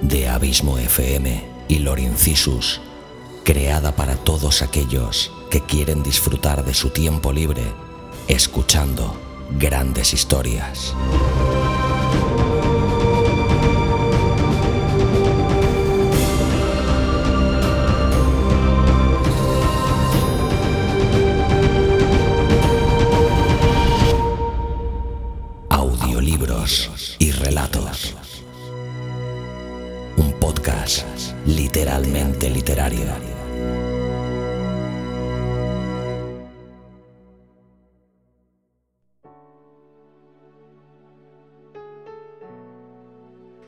de Abismo FM y Lorincisus, creada para todos aquellos que quieren disfrutar de su tiempo libre escuchando grandes historias.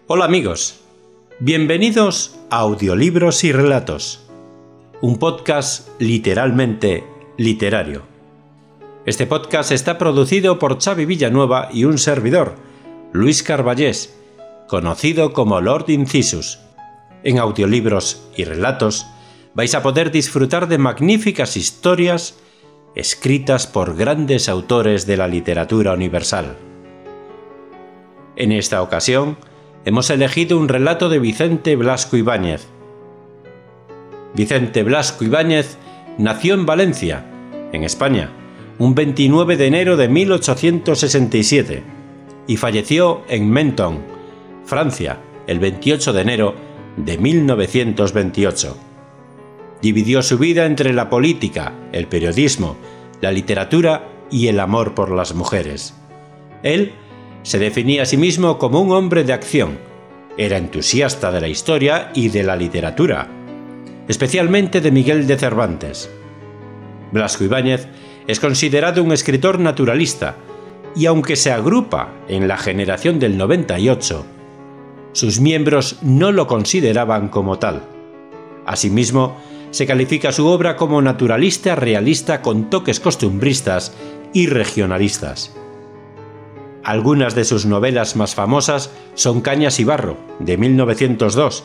Hola amigos, bienvenidos a Audiolibros y Relatos, un podcast literalmente literario. Este podcast está producido por Xavi Villanueva y un servidor, Luis Carballés, conocido como Lord Incisus. En Audiolibros y Relatos vais a poder disfrutar de magníficas historias escritas por grandes autores de la literatura universal. En esta ocasión, hemos elegido un relato de Vicente Blasco Ibáñez. Vicente Blasco Ibáñez nació en Valencia, en España, un 29 de enero de 1867 y falleció en Menton, Francia, el 28 de enero de 1928. Dividió su vida entre la política, el periodismo, la literatura y el amor por las mujeres. Él se definía a sí mismo como un hombre de acción. Era entusiasta de la historia y de la literatura, especialmente de Miguel de Cervantes. Blasco Ibáñez es considerado un escritor naturalista, y aunque se agrupa en la generación del 98, sus miembros no lo consideraban como tal. Asimismo, se califica su obra como naturalista realista con toques costumbristas y regionalistas. Algunas de sus novelas más famosas son Cañas y Barro, de 1902,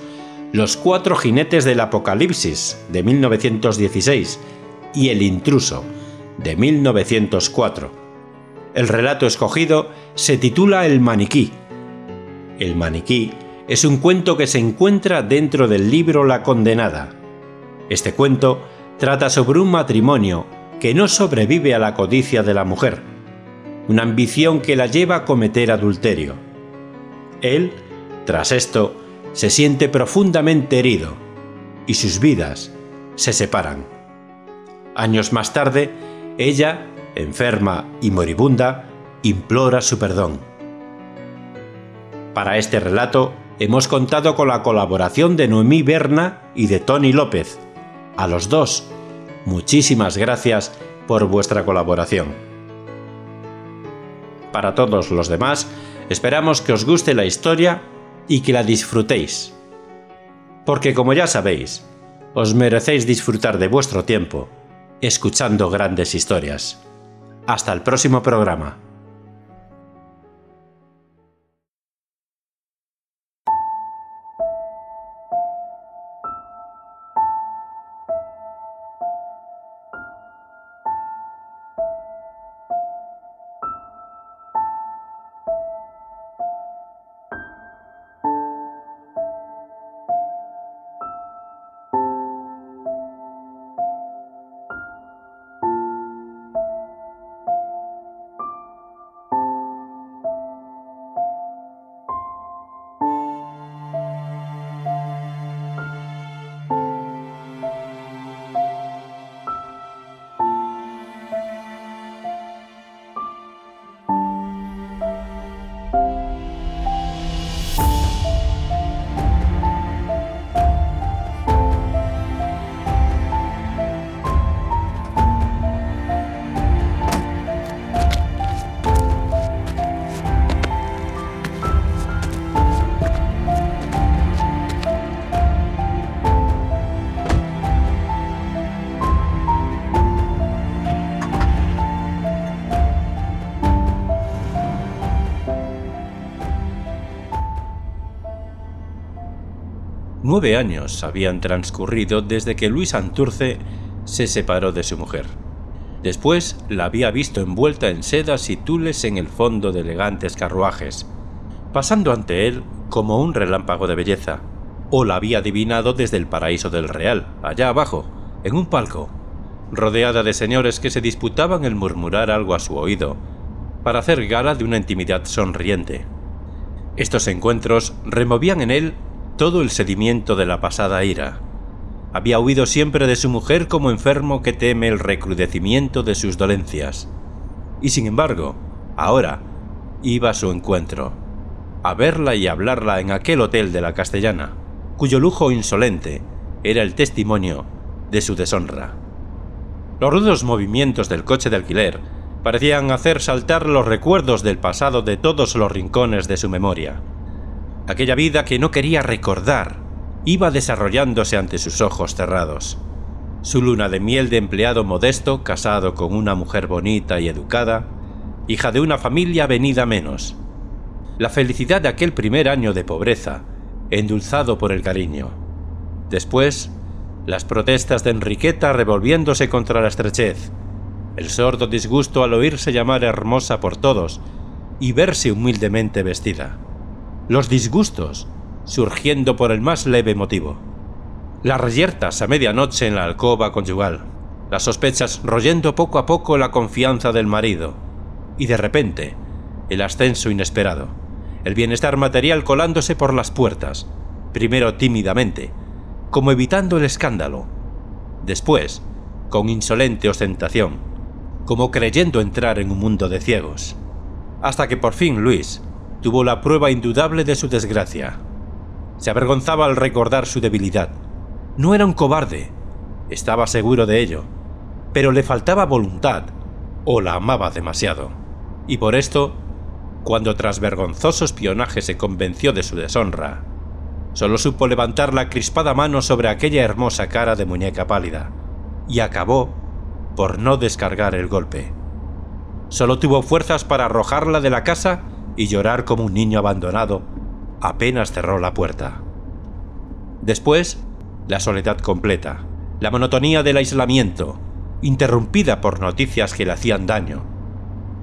Los Cuatro Jinetes del Apocalipsis, de 1916, y El Intruso, de 1904. El relato escogido se titula El Maniquí. El Maniquí es un cuento que se encuentra dentro del libro La Condenada. Este cuento trata sobre un matrimonio que no sobrevive a la codicia de la mujer, una ambición que la lleva a cometer adulterio. Él, tras esto, se siente profundamente herido y sus vidas se separan. Años más tarde, ella, enferma y moribunda, implora su perdón. Para este relato hemos contado con la colaboración de Noemí Berna y de Tony López. A los dos, muchísimas gracias por vuestra colaboración. Para todos los demás, esperamos que os guste la historia y que la disfrutéis. Porque como ya sabéis, os merecéis disfrutar de vuestro tiempo escuchando grandes historias. Hasta el próximo programa. Nueve años habían transcurrido desde que Luis Anturce se separó de su mujer. Después la había visto envuelta en sedas y tules en el fondo de elegantes carruajes, pasando ante él como un relámpago de belleza, o la había adivinado desde el paraíso del Real, allá abajo, en un palco, rodeada de señores que se disputaban el murmurar algo a su oído, para hacer gala de una intimidad sonriente. Estos encuentros removían en él todo el sedimiento de la pasada ira. Había huido siempre de su mujer como enfermo que teme el recrudecimiento de sus dolencias. Y sin embargo, ahora iba a su encuentro, a verla y hablarla en aquel hotel de la Castellana, cuyo lujo insolente era el testimonio de su deshonra. Los rudos movimientos del coche de alquiler parecían hacer saltar los recuerdos del pasado de todos los rincones de su memoria. Aquella vida que no quería recordar iba desarrollándose ante sus ojos cerrados. Su luna de miel de empleado modesto, casado con una mujer bonita y educada, hija de una familia venida menos. La felicidad de aquel primer año de pobreza, endulzado por el cariño. Después, las protestas de Enriqueta revolviéndose contra la estrechez, el sordo disgusto al oírse llamar hermosa por todos y verse humildemente vestida. Los disgustos surgiendo por el más leve motivo. Las reyertas a medianoche en la alcoba conyugal, las sospechas royendo poco a poco la confianza del marido, y de repente, el ascenso inesperado, el bienestar material colándose por las puertas, primero tímidamente, como evitando el escándalo, después, con insolente ostentación, como creyendo entrar en un mundo de ciegos, hasta que por fin Luis tuvo la prueba indudable de su desgracia. Se avergonzaba al recordar su debilidad. No era un cobarde, estaba seguro de ello, pero le faltaba voluntad o la amaba demasiado. Y por esto, cuando tras vergonzoso espionaje se convenció de su deshonra, solo supo levantar la crispada mano sobre aquella hermosa cara de muñeca pálida, y acabó por no descargar el golpe. Solo tuvo fuerzas para arrojarla de la casa y llorar como un niño abandonado apenas cerró la puerta. Después, la soledad completa, la monotonía del aislamiento, interrumpida por noticias que le hacían daño.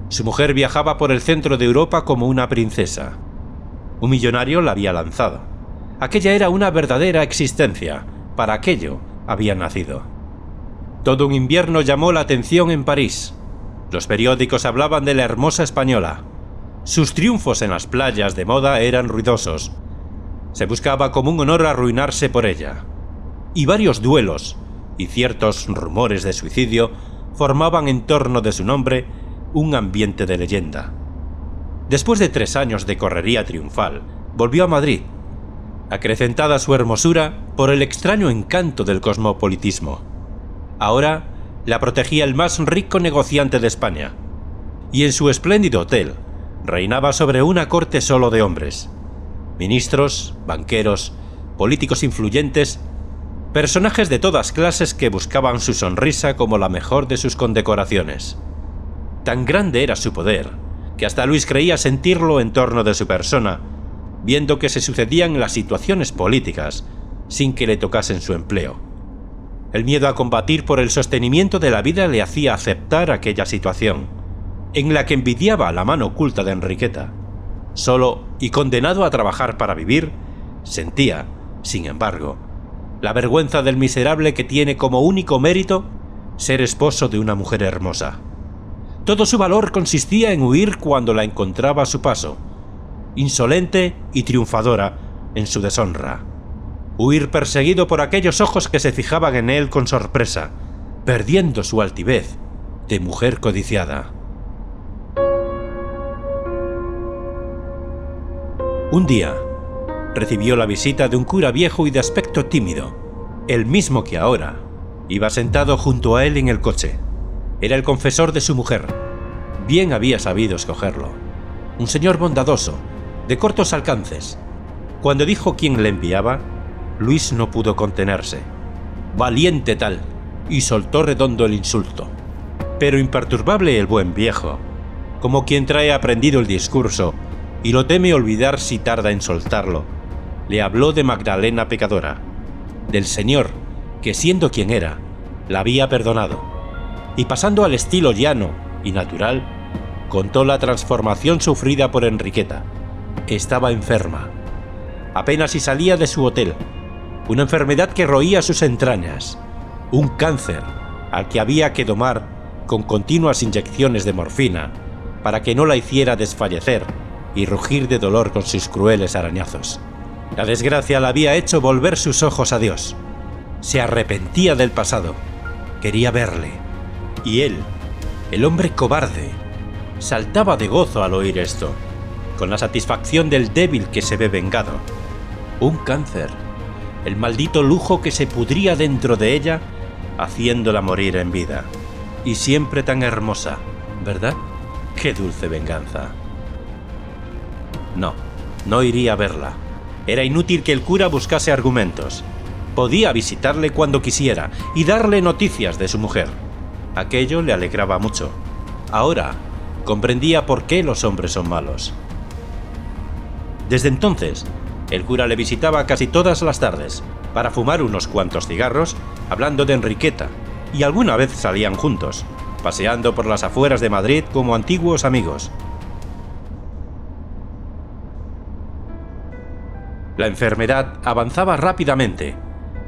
Su mujer viajaba por el centro de Europa como una princesa. Un millonario la había lanzado. Aquella era una verdadera existencia, para aquello había nacido. Todo un invierno llamó la atención en París. Los periódicos hablaban de la hermosa española. Sus triunfos en las playas de moda eran ruidosos. Se buscaba como un honor arruinarse por ella. Y varios duelos y ciertos rumores de suicidio formaban en torno de su nombre un ambiente de leyenda. Después de tres años de correría triunfal, volvió a Madrid, acrecentada su hermosura por el extraño encanto del cosmopolitismo. Ahora la protegía el más rico negociante de España. Y en su espléndido hotel reinaba sobre una corte solo de hombres. Ministros, banqueros, políticos influyentes, personajes de todas clases que buscaban su sonrisa como la mejor de sus condecoraciones. Tan grande era su poder, que hasta Luis creía sentirlo en torno de su persona, viendo que se sucedían las situaciones políticas sin que le tocasen su empleo. El miedo a combatir por el sostenimiento de la vida le hacía aceptar aquella situación, en la que envidiaba la mano oculta de Enriqueta. Solo y condenado a trabajar para vivir, sentía, sin embargo, la vergüenza del miserable que tiene como único mérito ser esposo de una mujer hermosa. Todo su valor consistía en huir cuando la encontraba a su paso, insolente y triunfadora en su deshonra huir perseguido por aquellos ojos que se fijaban en él con sorpresa, perdiendo su altivez de mujer codiciada. Un día, recibió la visita de un cura viejo y de aspecto tímido, el mismo que ahora iba sentado junto a él en el coche. Era el confesor de su mujer. Bien había sabido escogerlo. Un señor bondadoso, de cortos alcances. Cuando dijo quién le enviaba, Luis no pudo contenerse. Valiente tal, y soltó redondo el insulto. Pero imperturbable el buen viejo, como quien trae aprendido el discurso y lo teme olvidar si tarda en soltarlo, le habló de Magdalena pecadora, del Señor, que siendo quien era, la había perdonado, y pasando al estilo llano y natural, contó la transformación sufrida por Enriqueta. Estaba enferma, apenas si salía de su hotel. Una enfermedad que roía sus entrañas. Un cáncer al que había que domar con continuas inyecciones de morfina para que no la hiciera desfallecer y rugir de dolor con sus crueles arañazos. La desgracia la había hecho volver sus ojos a Dios. Se arrepentía del pasado. Quería verle. Y él, el hombre cobarde, saltaba de gozo al oír esto, con la satisfacción del débil que se ve vengado. Un cáncer, el maldito lujo que se pudría dentro de ella, haciéndola morir en vida. Y siempre tan hermosa, ¿verdad? Qué dulce venganza. No, no iría a verla. Era inútil que el cura buscase argumentos. Podía visitarle cuando quisiera y darle noticias de su mujer. Aquello le alegraba mucho. Ahora comprendía por qué los hombres son malos. Desde entonces, el cura le visitaba casi todas las tardes para fumar unos cuantos cigarros, hablando de Enriqueta, y alguna vez salían juntos, paseando por las afueras de Madrid como antiguos amigos. La enfermedad avanzaba rápidamente.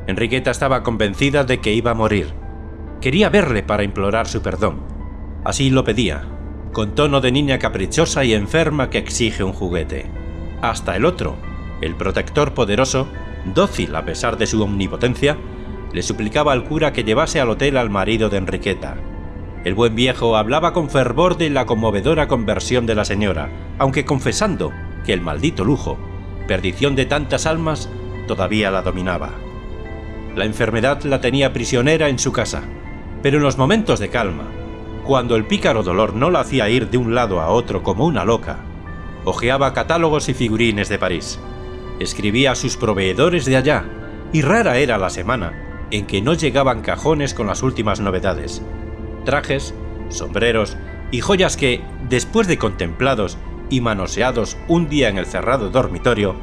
Enriqueta estaba convencida de que iba a morir. Quería verle para implorar su perdón. Así lo pedía, con tono de niña caprichosa y enferma que exige un juguete. Hasta el otro, el protector poderoso, dócil a pesar de su omnipotencia, le suplicaba al cura que llevase al hotel al marido de Enriqueta. El buen viejo hablaba con fervor de la conmovedora conversión de la señora, aunque confesando que el maldito lujo perdición de tantas almas todavía la dominaba. La enfermedad la tenía prisionera en su casa, pero en los momentos de calma, cuando el pícaro dolor no la hacía ir de un lado a otro como una loca, hojeaba catálogos y figurines de París, escribía a sus proveedores de allá, y rara era la semana en que no llegaban cajones con las últimas novedades, trajes, sombreros y joyas que, después de contemplados y manoseados un día en el cerrado dormitorio,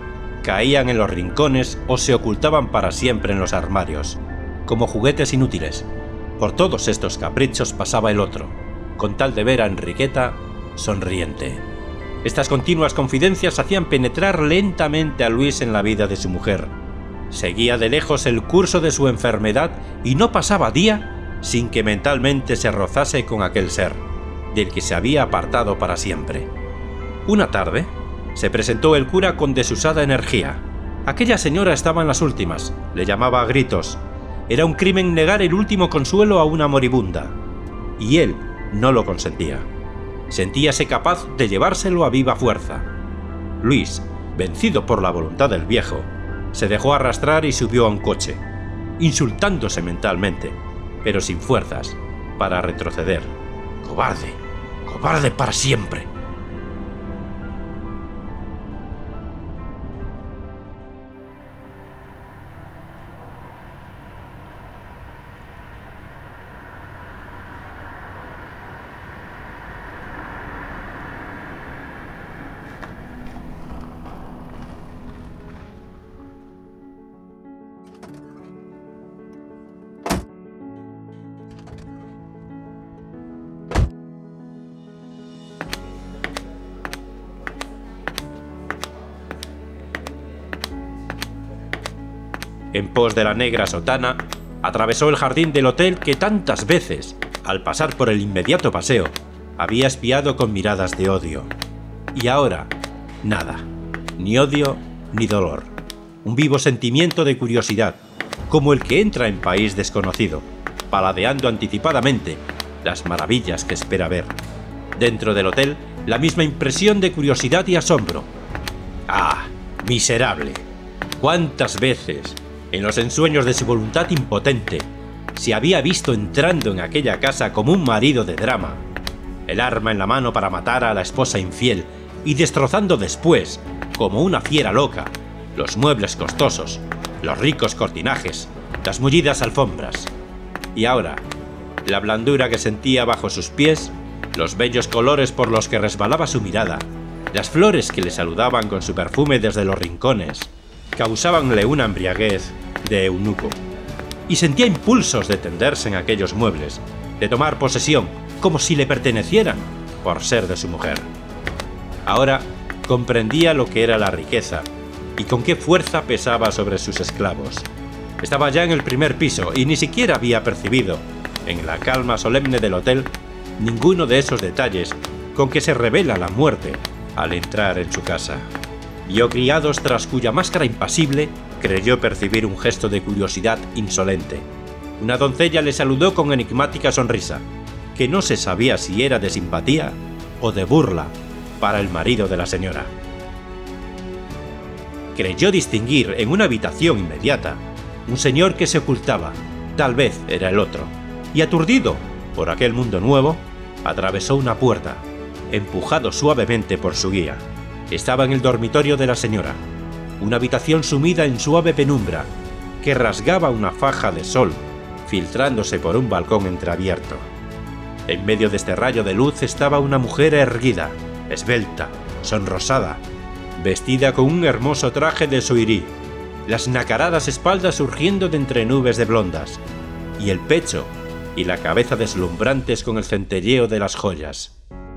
caían en los rincones o se ocultaban para siempre en los armarios, como juguetes inútiles. Por todos estos caprichos pasaba el otro, con tal de ver a Enriqueta sonriente. Estas continuas confidencias hacían penetrar lentamente a Luis en la vida de su mujer. Seguía de lejos el curso de su enfermedad y no pasaba día sin que mentalmente se rozase con aquel ser, del que se había apartado para siempre. Una tarde, se presentó el cura con desusada energía. Aquella señora estaba en las últimas, le llamaba a gritos. Era un crimen negar el último consuelo a una moribunda. Y él no lo consentía. Sentíase capaz de llevárselo a viva fuerza. Luis, vencido por la voluntad del viejo, se dejó arrastrar y subió a un coche, insultándose mentalmente, pero sin fuerzas, para retroceder. Cobarde, cobarde para siempre. En pos de la negra sotana, atravesó el jardín del hotel que tantas veces, al pasar por el inmediato paseo, había espiado con miradas de odio. Y ahora, nada, ni odio ni dolor. Un vivo sentimiento de curiosidad, como el que entra en país desconocido, paladeando anticipadamente las maravillas que espera ver. Dentro del hotel, la misma impresión de curiosidad y asombro. ¡Ah! Miserable. ¿Cuántas veces en los ensueños de su voluntad impotente, se había visto entrando en aquella casa como un marido de drama, el arma en la mano para matar a la esposa infiel y destrozando después, como una fiera loca, los muebles costosos, los ricos cortinajes, las mullidas alfombras. Y ahora, la blandura que sentía bajo sus pies, los bellos colores por los que resbalaba su mirada, las flores que le saludaban con su perfume desde los rincones, causábanle una embriaguez de eunuco. Y sentía impulsos de tenderse en aquellos muebles, de tomar posesión, como si le pertenecieran, por ser de su mujer. Ahora comprendía lo que era la riqueza, y con qué fuerza pesaba sobre sus esclavos. Estaba ya en el primer piso y ni siquiera había percibido, en la calma solemne del hotel, ninguno de esos detalles con que se revela la muerte al entrar en su casa. Vio criados tras cuya máscara impasible creyó percibir un gesto de curiosidad insolente. Una doncella le saludó con enigmática sonrisa, que no se sabía si era de simpatía o de burla para el marido de la señora. Creyó distinguir en una habitación inmediata un señor que se ocultaba, tal vez era el otro, y aturdido por aquel mundo nuevo, atravesó una puerta, empujado suavemente por su guía. Estaba en el dormitorio de la señora, una habitación sumida en suave penumbra, que rasgaba una faja de sol, filtrándose por un balcón entreabierto. En medio de este rayo de luz estaba una mujer erguida, esbelta, sonrosada, vestida con un hermoso traje de suirí, las nacaradas espaldas surgiendo de entre nubes de blondas, y el pecho y la cabeza deslumbrantes con el centelleo de las joyas.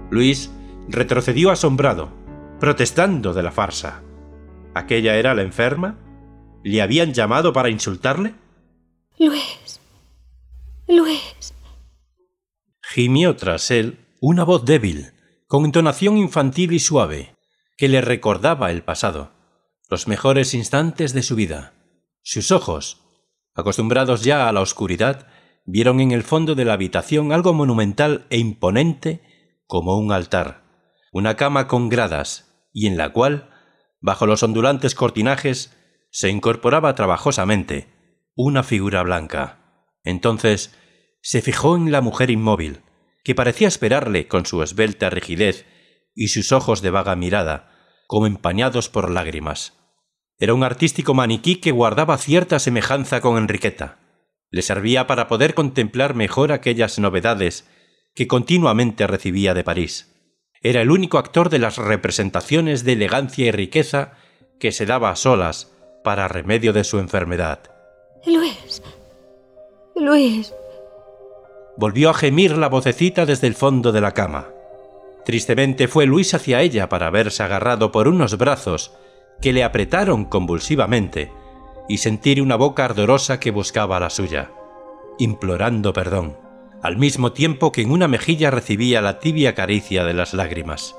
Luis retrocedió asombrado, protestando de la farsa. ¿Aquella era la enferma? ¿Le habían llamado para insultarle? Luis. Luis. Gimió tras él una voz débil, con entonación infantil y suave, que le recordaba el pasado, los mejores instantes de su vida. Sus ojos, acostumbrados ya a la oscuridad, vieron en el fondo de la habitación algo monumental e imponente como un altar, una cama con gradas, y en la cual, bajo los ondulantes cortinajes, se incorporaba trabajosamente una figura blanca. Entonces se fijó en la mujer inmóvil, que parecía esperarle con su esbelta rigidez y sus ojos de vaga mirada, como empañados por lágrimas. Era un artístico maniquí que guardaba cierta semejanza con Enriqueta. Le servía para poder contemplar mejor aquellas novedades que continuamente recibía de París. Era el único actor de las representaciones de elegancia y riqueza que se daba a solas para remedio de su enfermedad. Luis. Luis. Volvió a gemir la vocecita desde el fondo de la cama. Tristemente fue Luis hacia ella para verse agarrado por unos brazos que le apretaron convulsivamente y sentir una boca ardorosa que buscaba la suya, implorando perdón, al mismo tiempo que en una mejilla recibía la tibia caricia de las lágrimas.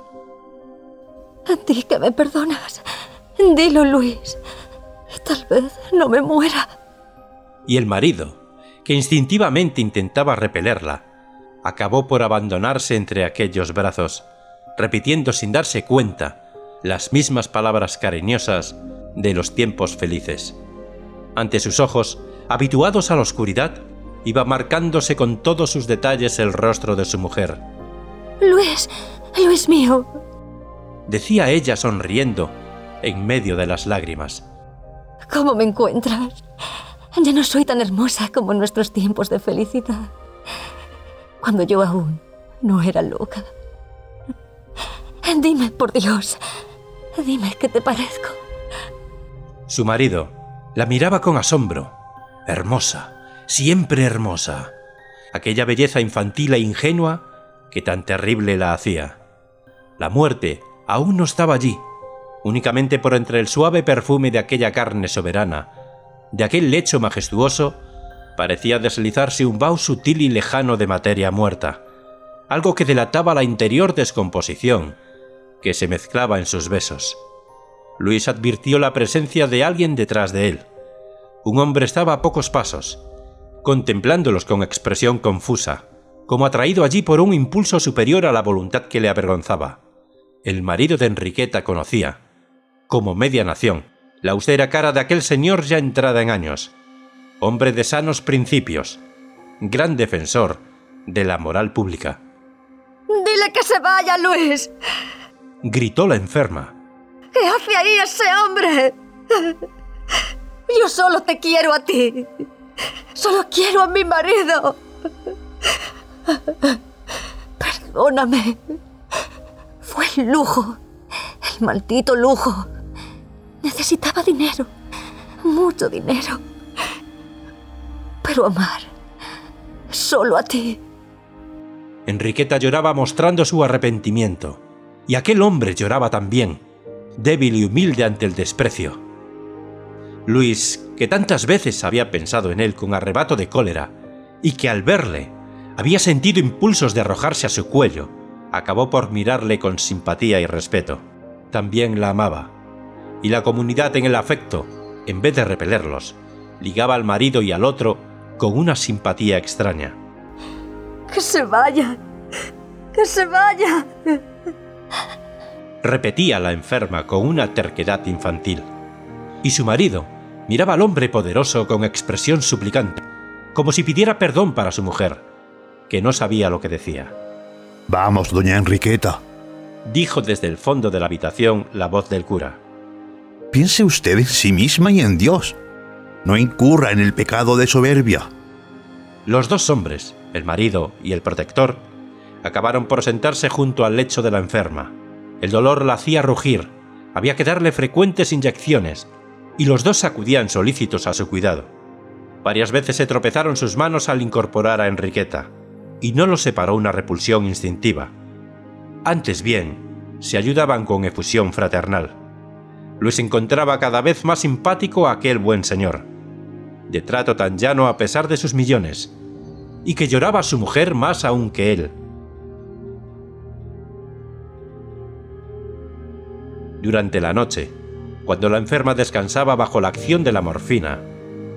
A ti que me perdonas. Dilo, Luis. Tal vez no me muera. Y el marido, que instintivamente intentaba repelerla, acabó por abandonarse entre aquellos brazos, repitiendo sin darse cuenta las mismas palabras cariñosas de los tiempos felices. Ante sus ojos, habituados a la oscuridad, iba marcándose con todos sus detalles el rostro de su mujer. Luis, Luis mío. Decía ella sonriendo en medio de las lágrimas. ¿Cómo me encuentras? Ya no soy tan hermosa como en nuestros tiempos de felicidad. Cuando yo aún no era loca. Dime, por Dios, dime qué te parezco. Su marido la miraba con asombro. Hermosa, siempre hermosa. Aquella belleza infantil e ingenua que tan terrible la hacía. La muerte aún no estaba allí, únicamente por entre el suave perfume de aquella carne soberana, de aquel lecho majestuoso, parecía deslizarse un vaho sutil y lejano de materia muerta, algo que delataba la interior descomposición que se mezclaba en sus besos. Luis advirtió la presencia de alguien detrás de él. Un hombre estaba a pocos pasos, contemplándolos con expresión confusa, como atraído allí por un impulso superior a la voluntad que le avergonzaba. El marido de Enriqueta conocía, como media nación, la austera cara de aquel señor ya entrada en años, hombre de sanos principios, gran defensor de la moral pública. Dile que se vaya, Luis gritó la enferma. ¿Qué hace ahí ese hombre? Yo solo te quiero a ti. Solo quiero a mi marido. Perdóname. Fue el lujo. El maldito lujo. Necesitaba dinero. Mucho dinero. Pero amar. Solo a ti. Enriqueta lloraba mostrando su arrepentimiento y aquel hombre lloraba también, débil y humilde ante el desprecio. Luis, que tantas veces había pensado en él con arrebato de cólera, y que al verle había sentido impulsos de arrojarse a su cuello, acabó por mirarle con simpatía y respeto. También la amaba, y la comunidad en el afecto, en vez de repelerlos, ligaba al marido y al otro con una simpatía extraña. ¡Que se vaya! ¡Que se vaya! Repetía la enferma con una terquedad infantil. Y su marido miraba al hombre poderoso con expresión suplicante, como si pidiera perdón para su mujer, que no sabía lo que decía. Vamos, doña Enriqueta, dijo desde el fondo de la habitación la voz del cura. Piense usted en sí misma y en Dios. No incurra en el pecado de soberbia. Los dos hombres, el marido y el protector, acabaron por sentarse junto al lecho de la enferma. El dolor la hacía rugir, había que darle frecuentes inyecciones, y los dos acudían solícitos a su cuidado. Varias veces se tropezaron sus manos al incorporar a Enriqueta, y no los separó una repulsión instintiva. Antes bien, se ayudaban con efusión fraternal. Luis encontraba cada vez más simpático a aquel buen señor, de trato tan llano a pesar de sus millones, y que lloraba a su mujer más aún que él. Durante la noche, cuando la enferma descansaba bajo la acción de la morfina,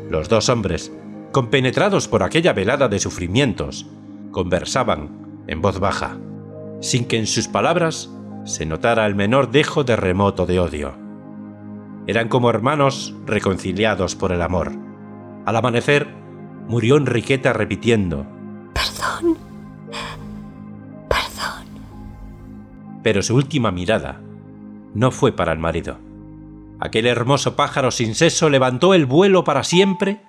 los dos hombres, compenetrados por aquella velada de sufrimientos, conversaban en voz baja, sin que en sus palabras se notara el menor dejo de remoto de odio. Eran como hermanos reconciliados por el amor. Al amanecer, murió Enriqueta repitiendo, Perdón. Perdón. Pero su última mirada no fue para el marido. Aquel hermoso pájaro sin seso levantó el vuelo para siempre,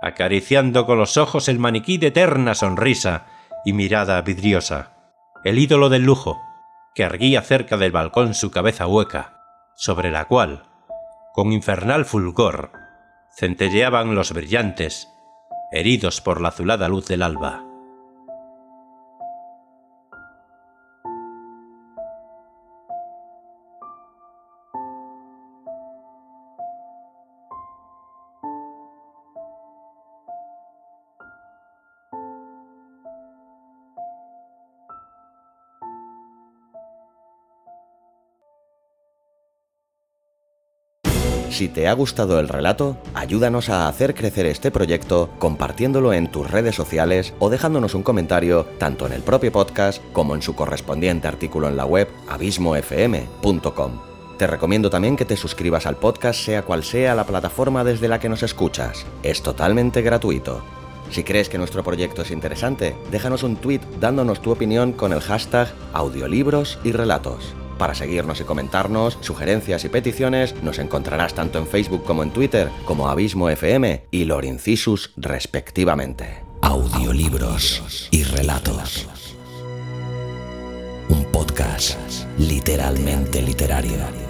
acariciando con los ojos el maniquí de eterna sonrisa y mirada vidriosa, el ídolo del lujo, que erguía cerca del balcón su cabeza hueca, sobre la cual, con infernal fulgor, centelleaban los brillantes, heridos por la azulada luz del alba. Si te ha gustado el relato, ayúdanos a hacer crecer este proyecto compartiéndolo en tus redes sociales o dejándonos un comentario tanto en el propio podcast como en su correspondiente artículo en la web abismofm.com. Te recomiendo también que te suscribas al podcast sea cual sea la plataforma desde la que nos escuchas. Es totalmente gratuito. Si crees que nuestro proyecto es interesante, déjanos un tweet dándonos tu opinión con el hashtag audiolibros y relatos. Para seguirnos y comentarnos, sugerencias y peticiones, nos encontrarás tanto en Facebook como en Twitter, como Abismo FM y Lorincisus respectivamente. Audiolibros y relatos. Un podcast literalmente literario.